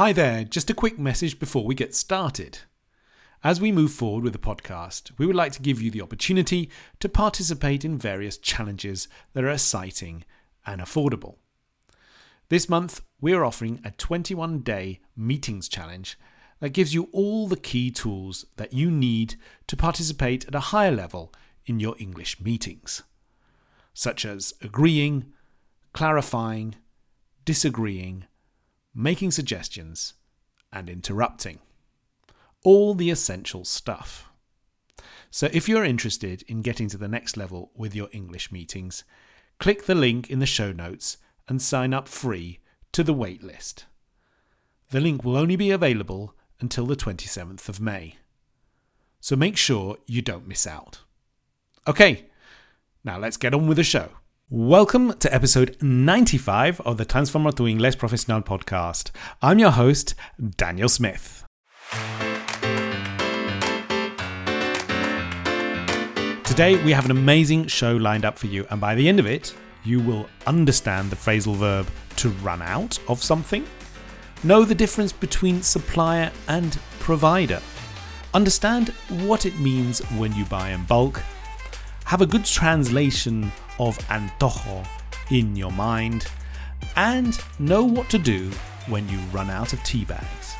Hi there, just a quick message before we get started. As we move forward with the podcast, we would like to give you the opportunity to participate in various challenges that are exciting and affordable. This month, we are offering a 21 day meetings challenge that gives you all the key tools that you need to participate at a higher level in your English meetings, such as agreeing, clarifying, disagreeing, making suggestions, and interrupting. All the essential stuff. So, if you're interested in getting to the next level with your English meetings, click the link in the show notes and sign up free to the waitlist. The link will only be available until the 27th of May. So make sure you don't miss out. Okay, now let's get on with the show. Welcome to episode 95 of the Transforma tu Inglés Profesional podcast. I'm your host, Daniel Smith. Today we have an amazing show lined up for you, and by the end of it, you will understand the phrasal verb to run out of something, know the difference between supplier and provider, understand what it means when you buy in bulk, have a good translation of antojo in your mind, and know what to do when you run out of tea bags.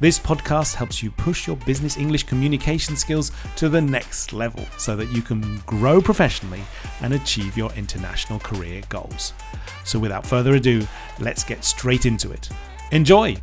This podcast helps you push your business English communication skills to the next level so that you can grow professionally and achieve your international career goals. So, without further ado, let's get straight into it. Enjoy!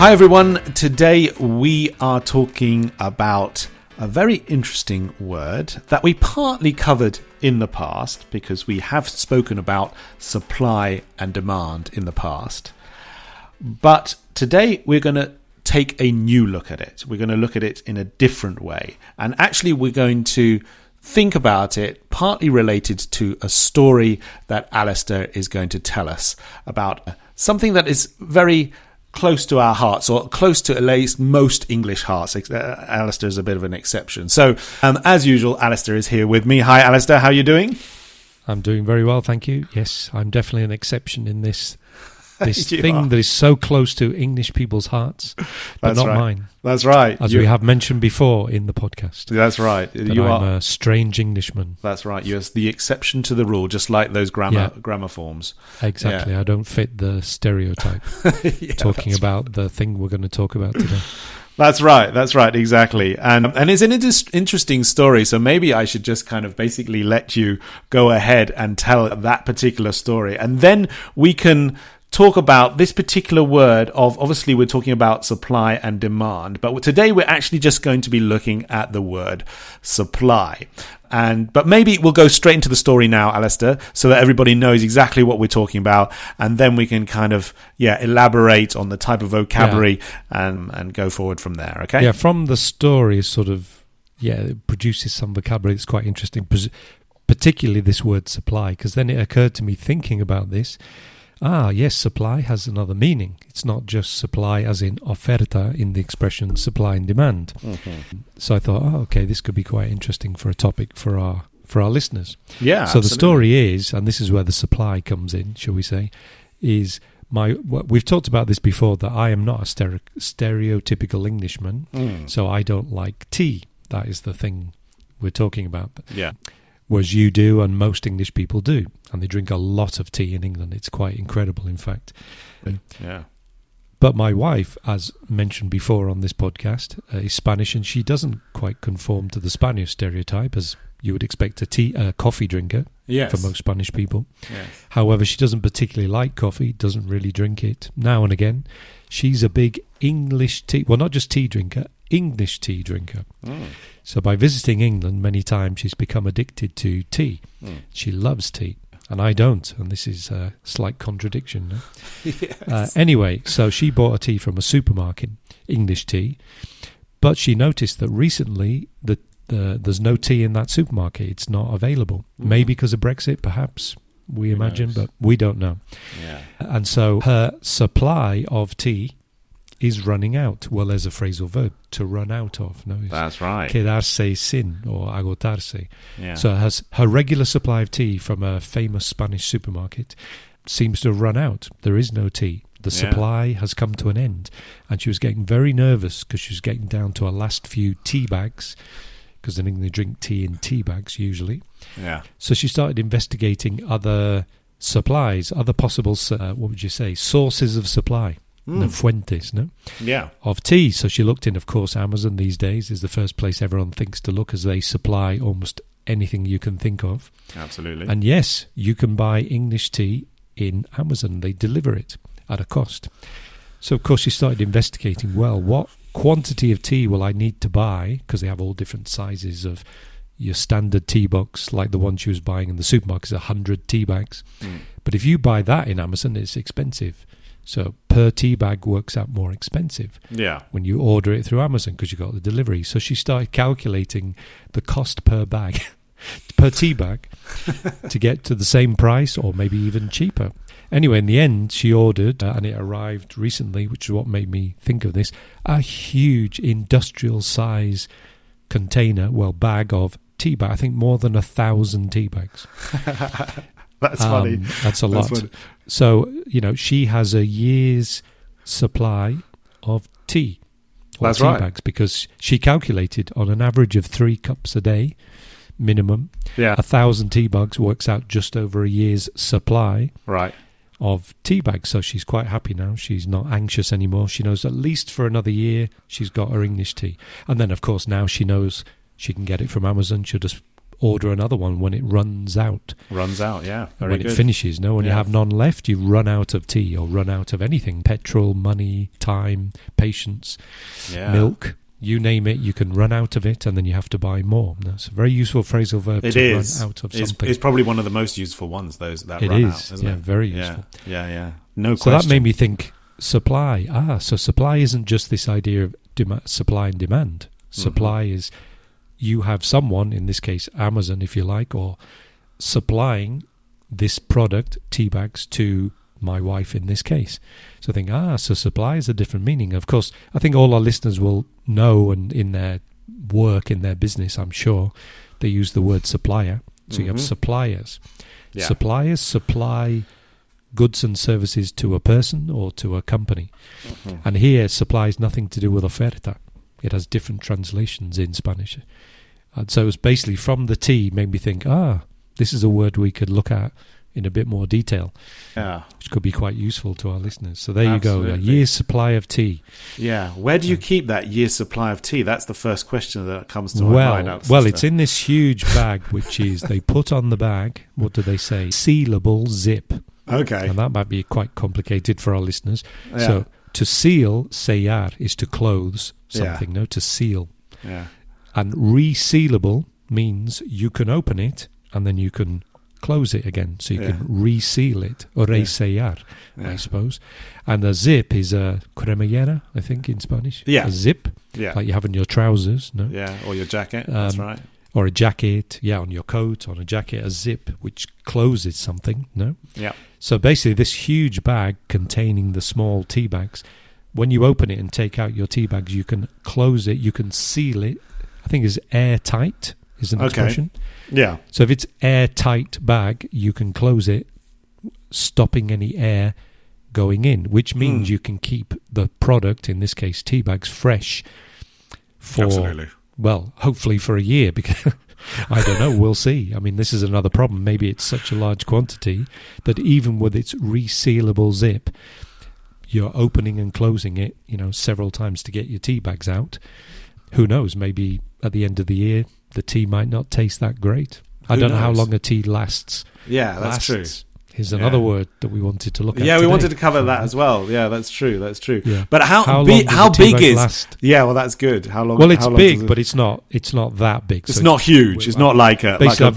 Hi everyone, today we are talking about a very interesting word that we partly covered in the past because we have spoken about supply and demand in the past. But today we're going to take a new look at it. We're going to look at it in a different way. And actually, we're going to think about it partly related to a story that Alistair is going to tell us about uh, something that is very close to our hearts, or close to at least most English hearts. Uh, Alistair is a bit of an exception. So, um, as usual, Alistair is here with me. Hi, Alistair. How are you doing? I'm doing very well, thank you. Yes, I'm definitely an exception in this this thing are. that is so close to English people's hearts, but That's not right. mine. That's right. As you, we have mentioned before in the podcast. That's right. you I'm are a strange Englishman. That's right. You're the exception to the rule, just like those grammar yeah. grammar forms. Exactly. Yeah. I don't fit the stereotype. yeah, talking about right. the thing we're going to talk about today. That's right. That's right. Exactly. And and it's an interesting story. So maybe I should just kind of basically let you go ahead and tell that particular story, and then we can talk about this particular word of obviously we're talking about supply and demand but today we're actually just going to be looking at the word supply and but maybe we'll go straight into the story now alistair so that everybody knows exactly what we're talking about and then we can kind of yeah elaborate on the type of vocabulary yeah. and and go forward from there okay yeah from the story sort of yeah it produces some vocabulary that's quite interesting particularly this word supply because then it occurred to me thinking about this ah, yes, supply has another meaning. It's not just supply as in oferta in the expression supply and demand. Mm-hmm. So I thought, oh, okay, this could be quite interesting for a topic for our for our listeners. Yeah. So absolutely. the story is, and this is where the supply comes in, shall we say, is my we've talked about this before that I am not a stere- stereotypical Englishman, mm. so I don't like tea. That is the thing we're talking about. Yeah whereas you do and most English people do. And they drink a lot of tea in England. It's quite incredible, in fact. Yeah. But my wife, as mentioned before on this podcast, uh, is Spanish and she doesn't quite conform to the Spanish stereotype as you would expect a tea, a coffee drinker yes. for most Spanish people. Yes. However, she doesn't particularly like coffee, doesn't really drink it now and again. She's a big English tea, well, not just tea drinker, English tea drinker. Mm. So by visiting England many times, she's become addicted to tea. Mm. She loves tea, and I don't. And this is a slight contradiction. No? yes. uh, anyway, so she bought a tea from a supermarket, English tea, but she noticed that recently the, the there's no tea in that supermarket. It's not available. Mm. Maybe because of Brexit, perhaps we Who imagine, knows? but we don't know. Yeah. And so her supply of tea is running out. Well, there's a phrasal verb to run out of. No, That's right. quedarse sin or agotarse. Yeah. So has her regular supply of tea from a famous Spanish supermarket seems to have run out. There is no tea. The Yeah. supply has come to an end, and she was getting very nervous because she was getting down to her last few tea bags. Because in England they drink tea in tea bags usually. yeah. So she started investigating other supplies, other possible, uh, what would you say, sources of supply, Mm. fuentes, no, Yeah. of tea. So she looked in, of course, Amazon these days is the first place everyone thinks to look as they supply almost anything you can think of. Absolutely. And yes, you can buy English tea in Amazon. They deliver it at a cost. So, of course, she started investigating well, what quantity of tea will I need to buy? Because they have all different sizes of your standard tea box, like the one she was buying in the supermarket, is 100 tea bags. Mm. But if you buy that in Amazon, it's expensive. So, per tea bag works out more expensive Yeah. when you order it through Amazon because you got the delivery. So she started calculating the cost per bag, per tea bag, to get to the same price or maybe even cheaper. Anyway, in the end, she ordered, uh, and it arrived recently, which is what made me think of this, a huge industrial size container, well, bag of tea bag. I think more than a thousand tea bags. That's Um, funny. That's a lot. That's. So, you know, she has a year's supply of tea. Or That's tea right. bags because she calculated on an average of three cups a day minimum. Yeah. A thousand tea bags works out just over a year's supply Right. of tea bags. So she's quite happy now. She's not anxious anymore. She knows at least for another year she's got her English tea. And then, of course, now she knows she can get it from Amazon. She'll just order another one when it runs out Runs out. Yeah. Very when good. it finishes. No, when you have none left, you run out of tea or run out of anything petrol, money, time, patience, yeah. milk. You name it, you can run out of it, and then you have to buy more. That's a very useful phrasal verb It to is. run out of It's, something. it's probably one of the most useful ones. Those that It run is, out, isn't yeah, it? very Yeah. useful. Yeah. Yeah. No so question. that made me think supply. Ah, so supply isn't just this idea of dem- supply and demand. Mm-hmm. Supply is you have someone, in this case Amazon, if you like, or supplying this product, tea bags, to my wife in this case. So I think, ah, so supply is a different meaning. Of course, I think all our listeners will know, and in their work, in their business, I'm sure, they use the word supplier. So you have Mhm. suppliers. Yeah. Suppliers supply goods and services to a person or to a company. Mhm. And here, supply is nothing to do with oferta. It has different translations in Spanish. And so it's basically from the tea made me think, ah, this is a word we could look at in a bit more detail, Yeah. which could be quite useful to our listeners. So there you go, a year's supply of tea. Yeah. Where do you keep that year's supply of tea? That's the first question that comes to my Well, mind. Alex, well, it's in this huge bag, which is they put on the bag. What do they say? Sealable zip, Okay. and that might be quite complicated for our listeners. Yeah. So to seal, sellar, is to close Yeah. something. No, to seal. yeah. And resealable means you can open it and then you can close it again. So you Yeah. can reseal it or Yeah. resellar, I suppose. And a zip is a cremallera, I think, in Spanish. Yeah. A zip, Yeah. like you have in your trousers, no? yeah. Or your jacket. That's Um, right. Or a jacket, yeah, on your coat, on a jacket, a zip, which closes something, no? Yeah. So basically, this huge bag containing the small tea bags, when you open it and take out your tea bags, you can close it, you can seal it. I think is airtight is an Okay. expression. Yeah. So if it's airtight bag, you can close it, stopping any air going in, which means Hmm. you can keep the product, in this case tea bags, fresh for Absolutely. well, hopefully for a year because I don't know, we'll see. I mean, this is another problem. Maybe it's such a large quantity that even with its resealable zip, you're opening and closing it, you know, several times to get your tea bags out. Who knows? Maybe at the end of the year, the tea might not taste that great. I don't know how long a tea lasts. Yeah, that's true. lasts. Here's another Yeah. word that we wanted to look at. Yeah, we today. wanted to cover that as well. Yeah, that's true. That's true. Yeah. But how How does how big is? last? Yeah, well, that's good. How long? Well, it's long big, it- but it's not. It's not that big. it's So not huge. It's not like a like a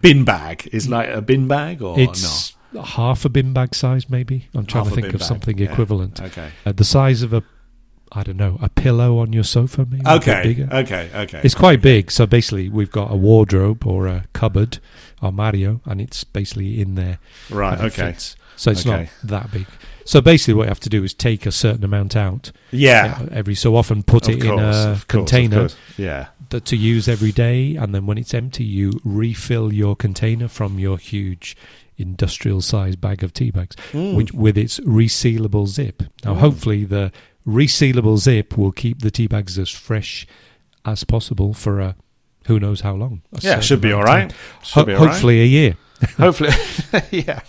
bin bag. It's like a bin bag or It's half a bin bag size, maybe. I'm trying Half to think of bag, something yeah. equivalent. Okay. Uh, the size of a, I don't know, a pillow on your sofa, maybe. Okay. bigger. Okay. Okay. It's quite big. So basically, we've got a wardrobe or a cupboard, armario, and it's basically in there. right. Okay. fits. So it's Okay. not that big. So basically, what you have to do is take a certain amount out Yeah. uh, every so often, put Of it in a course, container course. Yeah. that to use every day, and then when it's empty, you refill your container from your huge industrial sized bag of tea bags, Mm. which with its resealable zip. Now, Mm. hopefully, the resealable zip will keep the tea bags as fresh as possible for a who knows how long. Yeah, should be all right. Should Ho- be all right. hopefully, a year. Hopefully, yeah.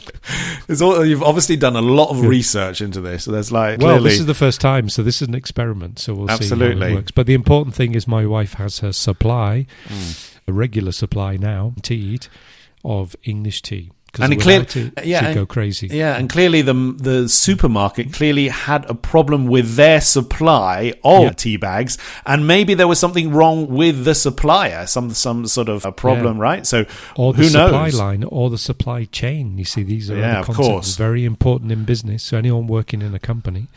All, you've obviously done a lot of Yeah. research into this. So there's like Well, clearly, this is the first time, so this is an experiment. So we'll see how it works. But the important thing is, my wife has her supply, Mm. a regular supply now, teed of English tea. And it clear- it, uh, yeah, she'd and- go crazy. yeah, and clearly the the supermarket clearly had a problem with their supply of Yeah. tea bags, and maybe there was something wrong with the supplier, some some sort of a problem, right? So Or the supply knows? line, or the supply chain. You see, these are Yeah, other of concepts course. very important in business. So anyone working in a company,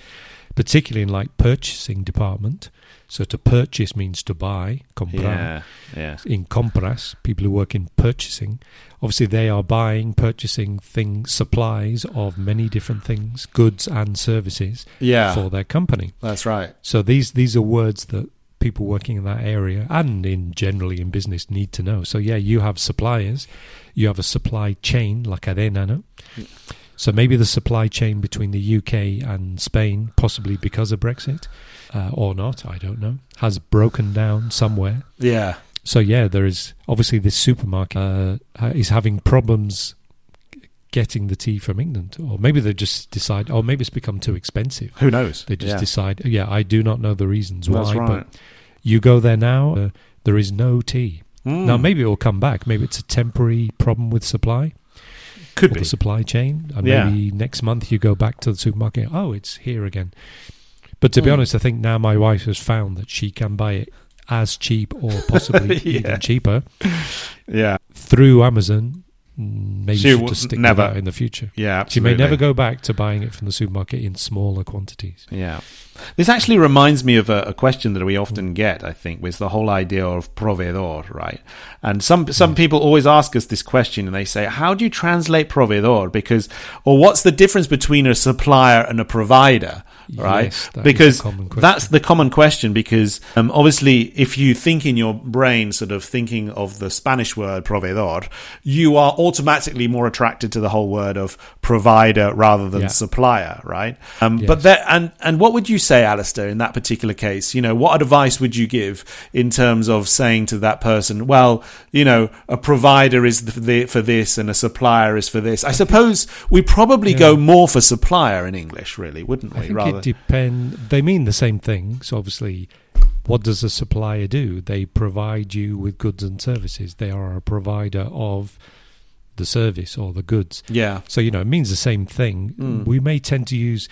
particularly in like purchasing department. So to purchase means to buy, comprar. Yeah, yeah, in compras, people who work in purchasing, obviously they are buying, purchasing things, supplies of many different things, goods and services yeah. for their company. That's right. So these these are words that people working in that area and in generally in business need to know. So yeah, you have suppliers, you have a supply chain, la cadena, no? Mm. So maybe the supply chain between the UK and Spain, possibly because of Brexit, uh, or not, I don't know, has broken down somewhere. Yeah, So yeah, there is obviously this supermarket uh, is having problems getting the tea from England, or maybe they just decide, oh, maybe it's become too expensive. who knows? They just yeah. decide, yeah, I do not know the reasons why, right. but you go there now, uh, there is no tea. Mm. Now maybe it will come back. Maybe it's a temporary problem with supply could or be. the supply chain, and Yeah. maybe next month you go back to the supermarket. Oh, it's here again. But to be Mm. honest, I think now my wife has found that she can buy it as cheap or possibly Yeah. even cheaper Yeah, through Amazon. Maybe She should just stick never- in the future. yeah. She may never go back to buying it from the supermarket in smaller quantities. Yeah. This actually reminds me of a, a question that we often get, I think, with the whole idea of proveedor, right? And some some people always ask us this question and they say, How do you translate proveedor? Because or what's the difference between a supplier and a provider? Right? Yes, that because that's the common question because um, obviously if you think in your brain sort of thinking of the Spanish word proveedor, you are automatically more attracted to the whole word of provider rather than Yeah. supplier, right? Um, Yes. But there, and and what would you say, Alistair, in that particular case? You know, what advice would you give in terms of saying to that person, well, you know, a provider is the, the, for this and a supplier is for this? I suppose we probably go more for supplier in English, really, wouldn't we? Rather, it depend. They mean the same thing. So obviously, what does a supplier do? They provide you with goods and services. They are a provider of the service or the goods. yeah, So you know, it means the same thing. Mm. We may tend to use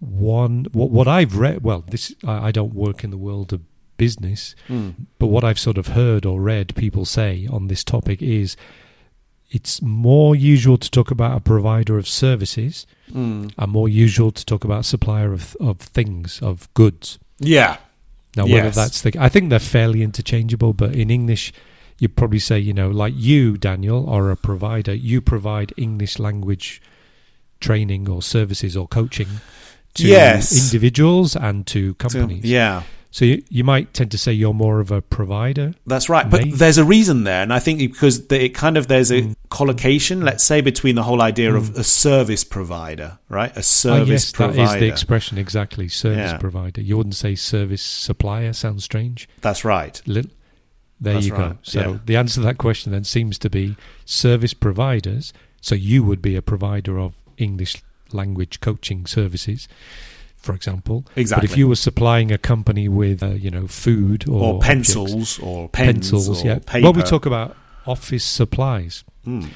one. What, what I've read. Well, this I, I don't work in the world of business, Mm. but what I've sort of heard or read people say on this topic is. It's more usual to talk about a provider of services Mm. and more usual to talk about supplier of of things of goods. yeah, Now, whether Yes. that's the, I think they're fairly interchangeable, but in English, you'd probably say, you know, like you, Daniel, are a provider. You provide English language training or services or coaching to Yes. individuals and to companies. yeah. So you, you might tend to say you're more of a provider. That's right, but Maybe. there's a reason there, and I think because the, it kind of there's a Mm. collocation, let's say, between the whole idea of Mm. a service provider, right? A service yes, provider. that is the expression exactly. Service Yeah. provider. You wouldn't say service supplier. Sounds strange. That's right. Little, there That's you go. So yeah. the answer to that question then seems to be service providers. So you would be a provider of English language coaching services, for example. Exactly. But if you were supplying a company with, uh, you know, food or, or objects- pencils, or pens, pencils, or yeah. paper. Well, we talk about office supplies. Mm.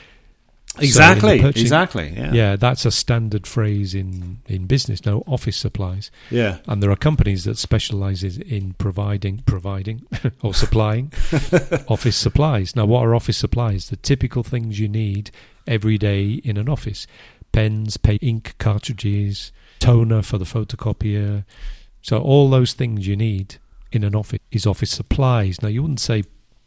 Exactly. purchasing- exactly. Yeah. Yeah. that's a standard phrase in in business. No, office supplies. Yeah. And there are companies that specialises in providing, providing or supplying office supplies. Now, what are office supplies? The typical things you need every day in an office: pens, ink cartridges, toner for the photocopier. So all those things you need in an office is office supplies. Now, you wouldn't say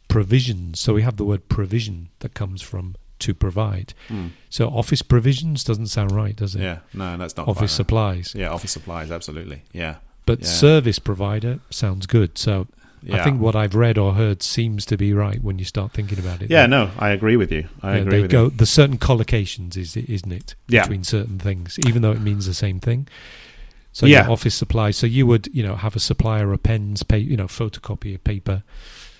provisions. So we have the word provision that comes from to provide. Mm. So office provisions doesn't sound right, does it? Yeah, no, that's not office quite right. supplies. Yeah, office supplies, absolutely. Yeah, But Yeah. service provider sounds good. So yeah. I think what I've read or heard seems to be right when you start thinking about it. Yeah, no, I agree with you. I Yeah, agree they with go you. there's certain collocations is isn't it Yeah. between certain things even though it means the same thing so Yeah. office supplies so you would you know have a supplier of pens pay you know photocopy of paper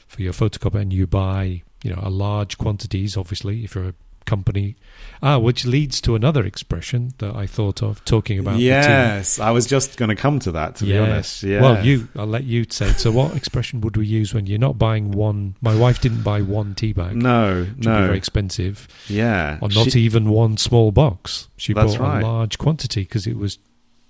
for your photocopy and you buy you know a large quantities obviously if you're a company ah which leads to another expression that I thought of talking about. Yes, I was just going to come to that. To be honest, yeah. Well, you, I'll let you say. it. So, what expression would we use when you're not buying one? My wife didn't buy one tea bag. no, which would be no, very expensive, yeah, or not She- even one small box. She bought right. a large quantity because it was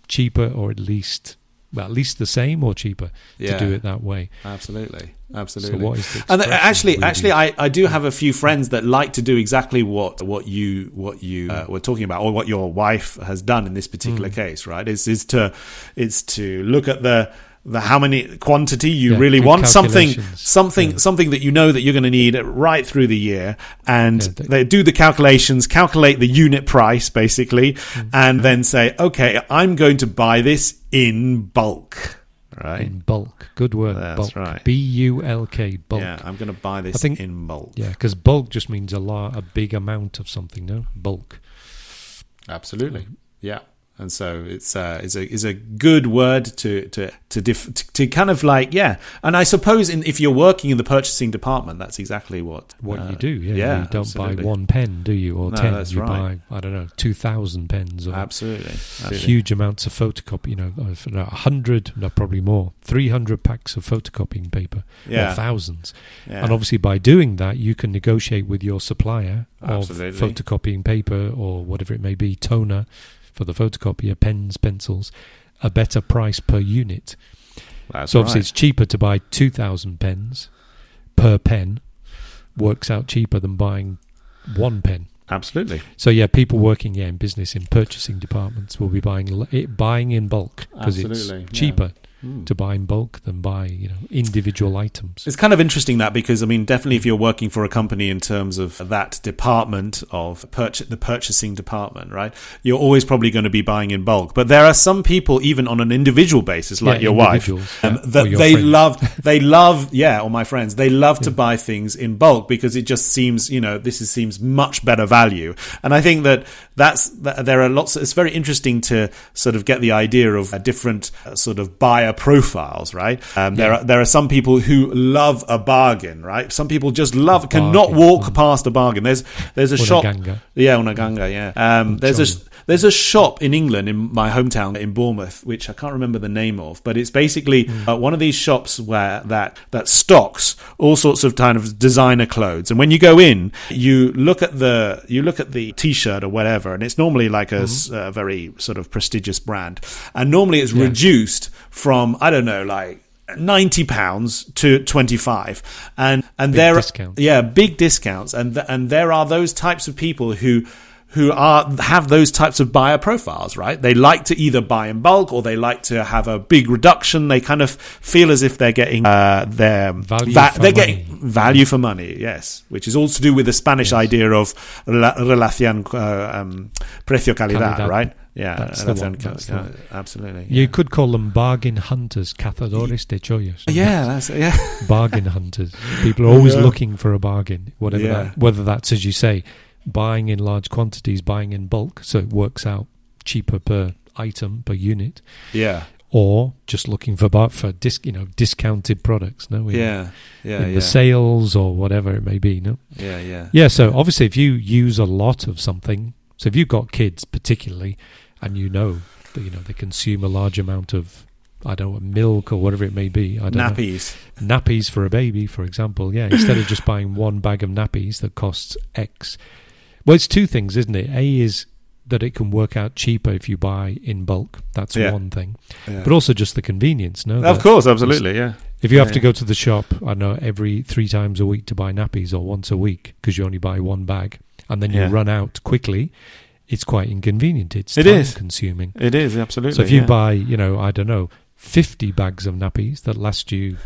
cheaper, or at least, well, at least the same or cheaper yeah, to do it that way. Absolutely, absolutely. So, what is the And uh, actually, actually. I, I do have a few friends that like to do exactly what what you what you uh, were talking about, or what your wife has done in this particular Mm. case. Right? Is is to is to look at the the how many quantity you Yeah, really want something something Yeah. something that you know that you're going to need right through the year and Yeah, they- they do the calculations calculate the unit price basically Mm. and then say okay i'm going to buy this in bulk right in bulk. Good word, That's bulk. right. B U L K, bulk. yeah i'm going to buy this I think- in bulk Yeah, because bulk just means a lot, a big amount of something. No, bulk. Absolutely. Yeah. And so it's uh, is a is a good word to to to, to to kind of like yeah, and I suppose in, if you're working in the purchasing department, that's exactly what What uh, you do, yeah. yeah, you don't absolutely. buy one pen, do you, or No, ten? that's you right. buy, I don't know, two thousand pens, or Absolutely, absolutely. huge amounts of photocopy. You know, a hundred, no, probably more, three hundred packs of photocopying paper, Yeah, or thousands. yeah. And obviously, by doing that, you can negotiate with your supplier Absolutely. of photocopying paper or whatever it may be, toner for the photocopier, pens, pencils, a better price per unit. that's so obviously, right. it's cheaper to buy two thousand pens per pen. Works out cheaper than buying one pen. absolutely So yeah, people working yeah in business in purchasing departments will be buying eh, buying in bulk because it's cheaper. yeah. Hmm. to buy in bulk than buy you know individual items. It's kind of interesting that because I mean, definitely, if you're working for a company in terms of that department of purchase, the purchasing department, right? You're always probably going to be buying in bulk. But there are some people, even on an individual basis, like Yeah, your wife, um, yeah, that they friends. love, they love, yeah, or my friends, they love to buy things in bulk because it just seems, you know, this is, seems much better value. And I think that that's that there are lots. It's very interesting to sort of get the idea of a different uh, sort of buyer profiles, right? Um, There are there are some people who love a bargain, right? Some people just love cannot bargain. walk past a bargain. There's there's a shop, Unaganga. yeah, Unaganga, yeah. Um, there's a. there's a shop in England in my hometown in Bournemouth, which I can't remember the name of, but it's basically uh, one of these shops where that that stocks all sorts of kind of designer clothes. And when you go in, you look at the you look at the t-shirt or whatever, and it's normally like a s- a very sort of prestigious brand, and normally it's Yeah. reduced from I don't know like. 90 pounds to 25 and and Big there discounts. yeah big discounts and th- and there are those types of people who who are have those types of buyer profiles right they like to either buy in bulk or they like to have a big reduction they kind of feel as if they're getting uh, their Value va- for they're money. getting value for money yes which is all to do with the spanish Yes. idea of rela- relación uh, um, precio calidad, Calidad. right yeah That's the one, cal- the yeah, absolutely You could call them bargain hunters, cazadores de chollos. yeah that's yeah bargain hunters. People are always Yeah. looking for a bargain, whatever that, whether that's as you say, buying in large quantities, buying in bulk, so it works out cheaper per item per unit, yeah or just looking for bar- for dis, you know discounted products. No, in, yeah yeah yeah the sales or whatever it may be. No, yeah yeah yeah. So obviously, if you use a lot of something, so if you've got kids particularly, and you know that you know they consume a large amount of I don't know milk or whatever it may be. I don't know nappies nappies for a baby, for example. Yeah, instead of just buying one bag of nappies that costs X. Well, it's two things, isn't it? A is that it can work out cheaper if you buy in bulk. That's Yeah. one thing. yeah. But also just the convenience, no? Of course, absolutely, yeah. If you have to go to the shop, I don't know, every three times a week to buy nappies or once a week because you only buy one bag and then you Yeah. run out quickly, it's quite inconvenient. It's It time is. consuming. It is absolutely. So if you yeah. buy, you know, I don't know, 50 bags of nappies that last you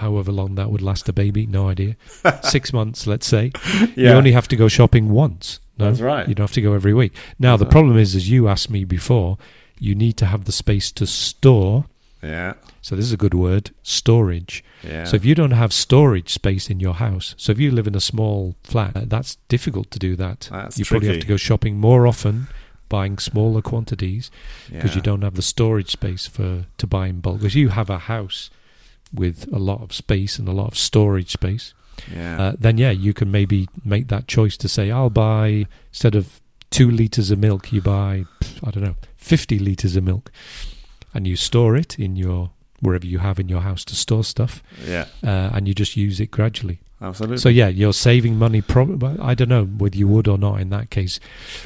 however long that would last a baby, no idea. Six months, let's say. You only have to go shopping once. No? That's right. You don't have to go every week. Now, the right. problem is, as you asked me before, you need to have the space to store. Yeah. So, this is a good word storage. Yeah. So, if you don't have storage space in your house, so if you live in a small flat, that's difficult to do that. That's you probably have to go shopping more often, buying smaller quantities because Yeah. you don't have the storage space for to buy in bulk. Because you have a house with a lot of space and a lot of storage space, Yeah. uh, then yeah, you can maybe make that choice to say, I'll buy instead of two liters of milk, you buy I don't know fifty liters of milk, and you store it in your wherever you have in your house to store stuff, yeah. uh, and you just use it gradually. Absolutely. So yeah, you're saving money. Probably, I don't know whether you would or not in that case.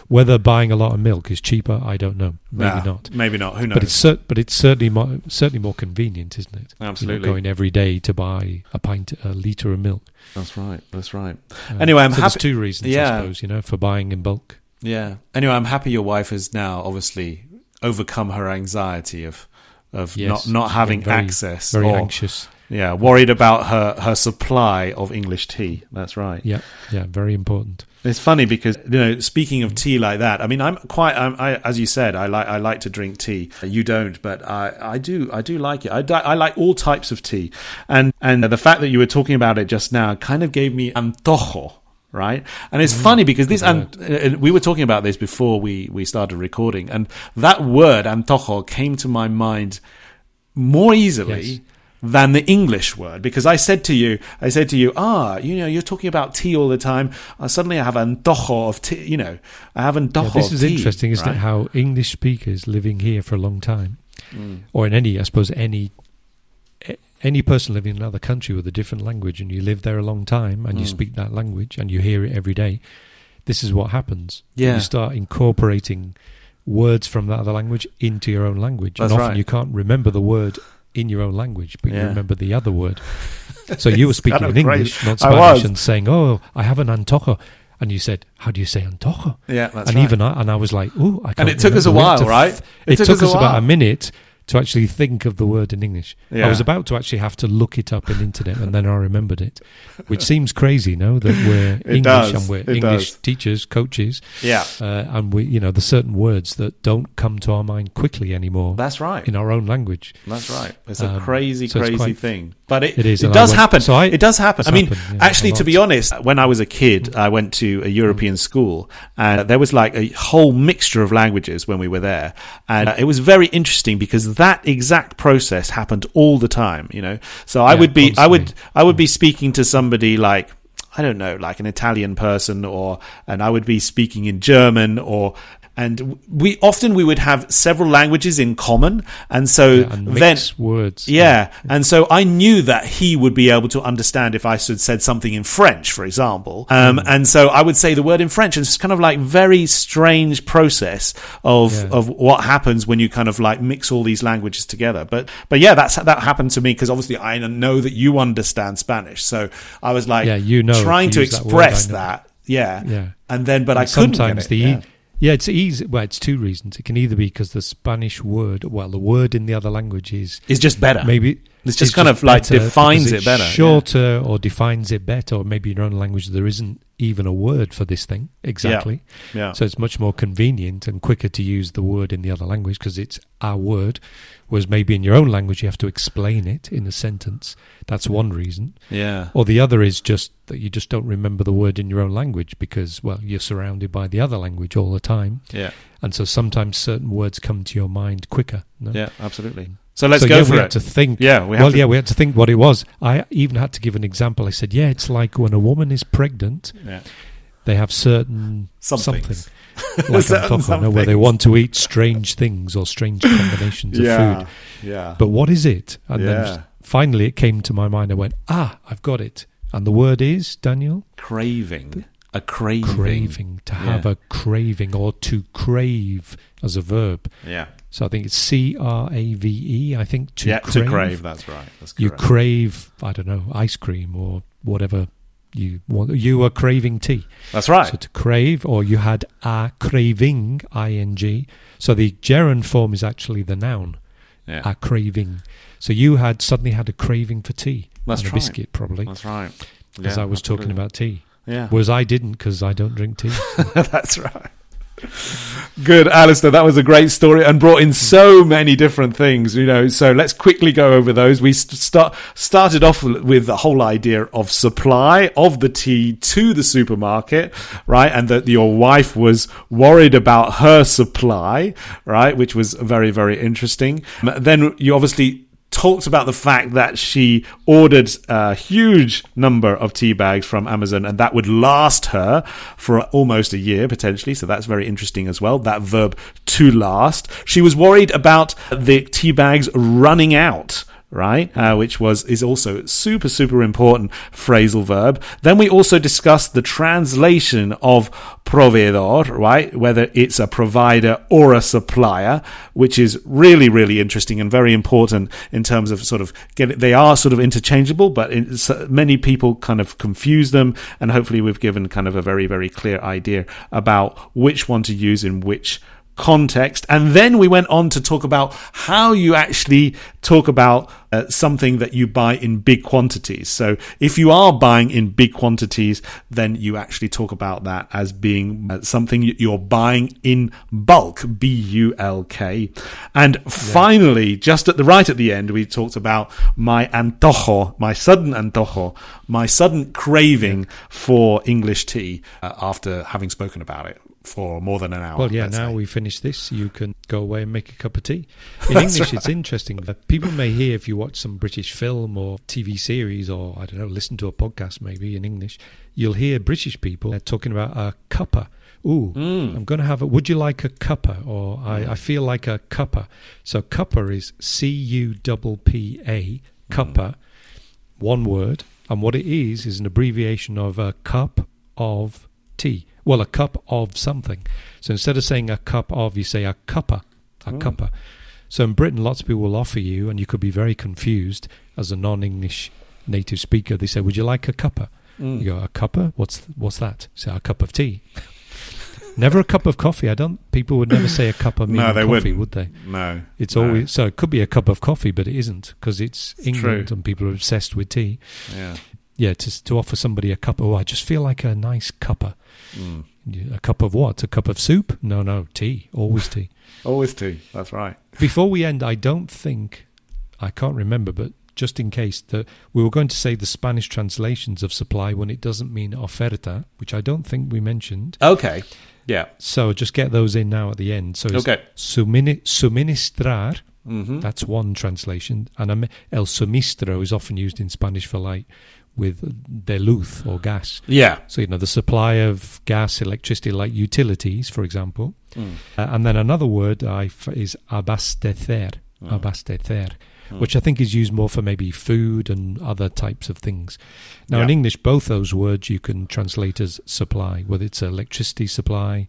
Whether buying a lot of milk is cheaper, I don't know. Maybe Nah, not. Maybe not. Who knows? But it's cer- but it's certainly more, certainly more convenient, isn't it? You're not Absolutely. going every day to buy a pint, a liter of milk. That's right. That's right. Uh, Anyway, I'm so happy- There's two reasons, Yeah. I suppose, you know, for buying in bulk. Yeah. Anyway, I'm happy your wife has now obviously overcome her anxiety of of Yes, not not having very- access Very or anxious. Yeah, worried about her her supply of English tea. That's right. Yeah, yeah, very important. It's funny because you know, speaking of tea like that, I mean, I'm quite, I'm, I, as you said, I like, I like to drink tea. You don't, but I, I do, I do like it. I, I like all types of tea, and and the fact that you were talking about it just now kind of gave me antojo. Right, and it's funny because this, and uh, we were talking about this before we we started recording, and that word antojo came to my mind more easily Yes. Than the English word because I said to you, I said to you, ah, you know, you're talking about tea all the time. Uh, suddenly, I have antojo of tea. You know, I have Yeah, antojo. this of is tea, interesting, isn't right? it? How English speakers living here for a long time, Mm. or in any, I suppose, any any person living in another country with a different language, and you live there a long time, and you Mm. speak that language, and you hear it every day. This is what happens. Yeah. you start incorporating words from that other language into your own language, That's and often right. you can't remember the word in your own language, but you remember the other word. So you were speaking kind of in. English, not Spanish, and saying, "Oh, I have an antojo," and you said, "How do you say antojo?" Yeah, that's and right. even I, and I was like, "Oh, I can't." and it took us a remember." We had while, right? It, took, us us a about a minute to actually think of the word in English. Yeah. I was about to actually have to look it up in internet, and then I remembered it, which seems crazy, no? That we're English does. and we're It English does. teachers, coaches, Yeah, uh, and we, you know, there's certain words that don't come to our mind quickly anymore that's right. in our own language. That's right. It's a Um, crazy, so crazy thing. But it, It is, it does went- happen. so I- it does happen. I mean, happened, yeah, actually, to be honest, when I was a kid, I went to a European school and there was like a whole mixture of languages when we were there. And it was very interesting because that exact process happened all the time, you know? So I would be, I would. I would hmm. be speaking to somebody like, I don't know, like an Italian person or, and I would be speaking in German or, and we often we would have several languages in common. And so Yeah, and then, words. yeah, and so I knew that he would be able to understand if I said said something in French, for example. Um, Hmm. And so I would say the word in French, and it's kind of like very strange process of Yeah. of what happens when you kind of like mix all these languages together. But but yeah, that's that happened to me because obviously I know that you understand Spanish, so I was like, Yeah, you know, trying to use that express that, yeah, Yeah. and then but I couldn't sometimes the yeah. Yeah, it's easy. Well, it's two reasons. It can either be because the Spanish word, well, the word in the other language is it's just better. maybe It's just is kind of like defines it it's better, yeah. shorter or defines it better, or maybe in your own language there isn't even a word for this thing exactly. yeah. So it's much more convenient and quicker to use the word in the other language because it's our word. Whereas maybe in your own language you have to explain it in a sentence. That's one reason. yeah. Or the other is just that you just don't remember the word in your own language because, well, you're surrounded by the other language all the time. Yeah. And so sometimes certain words come to your mind quicker. No? Yeah, absolutely. So let's so go yeah, for we it. had to think. yeah, we well, to, yeah, we had to think what it was. I even had to give an example. I said, yeah, it's like when a woman is pregnant, yeah. they have certain Some something. like Certain on top, no, where they want to eat strange things or strange combinations of food. yeah, But what is it? And Yeah. then finally it came to my mind. I went, ah, I've got it. And the word is, Daniel? craving, a craving, Craving. To have Yeah. a craving or to crave as a verb. Yeah, So I think it's C R A V E. I think to yeah, crave. to crave. That's right. That's You crave, I don't know, ice cream or whatever you want. You are craving tea. That's right. So to crave, or you had a craving, ing. So the gerund form is actually the noun, yeah, a craving. So you had suddenly had a craving for tea. That's and a biscuit, probably, That's right. because Yeah, I was talking about tea. Yeah. Whereas I didn't, because I don't drink tea. That's right. Good, Alistair. That was a great story and brought in so many different things, you know. So let's quickly go over those. We start started off with the whole idea of supply of the tea to the supermarket, right? And that your wife was worried about her supply, right? Which was very, very interesting. Then you obviously talked about the fact that she ordered a huge number of tea bags from Amazon and that would last her for almost a year potentially. So that's very interesting as well. That verb to last. She was worried about the tea bags running out right? Uh, which was is also super super important phrasal verb. Then we also discussed the translation of proveedor, right? Whether it's a provider or a supplier, which is really really interesting and very important in terms of sort of get they are sort of interchangeable, but many people kind of confuse them, and hopefully we've given kind of a very very clear idea about which one to use in which context. And then we went on to talk about how you actually talk about uh, something that you buy in big quantities. So if you are buying in big quantities, then you actually talk about that as being uh, something you- you're buying in bulk, B U L K. And finally, just at the right at the end, we talked about my antojo, my sudden antojo, my sudden craving for English tea uh, after having spoken about it for more than an hour. Well, yeah, now say. we finish this, you can go away and make a cup of tea. In English, it's interesting. that People may hear if you watch some British film or TV series or, I don't know, listen to a podcast maybe in English, you'll hear British people talking about a cuppa. Ooh, Mm. I'm going to have a, would you like a cuppa? Or I, I feel like a cuppa. So cuppa is C U P P A, cuppa, one word. And what it is, is an abbreviation of a cup of tea. Well, a cup of something. So instead of saying a cup of, you say a cuppa, a Mm. cuppa. So in Britain, lots of people will offer you, and you could be very confused as a non-English native speaker. They say, "Would you like a cuppa?" Mm. You go, "A cuppa? What's what's that?" Say, "A cup of tea." never a cup of coffee. I don't. People would never say a cup of No, they coffee, wouldn't. would they? No, It's no. always so. It could be a cup of coffee, but it isn't because it's, It's England true. and people are obsessed with tea. yeah. Yeah, to to offer somebody a cup. Oh, I just feel like a nice cuppa. Mm. A cup of what? A cup of soup? No, no, tea. Always tea. Always tea. That's right. Before we end, I don't think I can't remember, but just in case that we were going to say the Spanish translations of supply when it doesn't mean oferta, which I don't think we mentioned. Okay. Yeah. So just get those in now at the end. So it's Okay. sumini- suministrar. Mm-hmm. That's one translation, and el suministro is often used in Spanish for like with de luz or gas. Yeah. So you know the supply of gas, electricity, like utilities, for example. Mm. Uh, and then another word I f- is abastecer, Mm. abastecer, Mm. which I think is used more for maybe food and other types of things. Now, in English, both those words you can translate as supply, whether it's electricity supply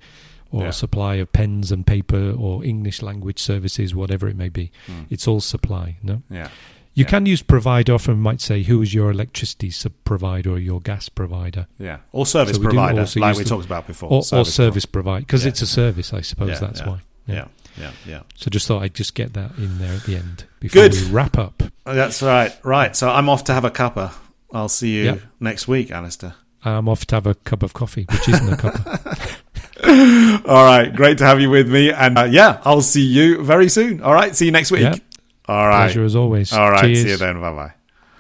or Yeah. supply of pens and paper or English language services, whatever it may be. Mm. It's all supply, no? Yeah. You Yeah. can use provider, often might say, who is your electricity sub- provider or your gas provider? Yeah. Or service So we provider, like we the- talked about before. Or or service, provider, because Yeah. it's a service, I suppose Yeah, that's why. Yeah. Yeah. Yeah. So just thought I'd just get that in there at the end before Good. we wrap up. That's right. Right. So I'm off to have a cuppa. I'll see you next week, Alistair. I'm off to have a cup of coffee, which isn't a cup. All right. Great to have you with me. And uh, yeah, I'll see you very soon. All right. See you next week. All right. Pleasure as always. All right. Cheers. See you then. Bye bye.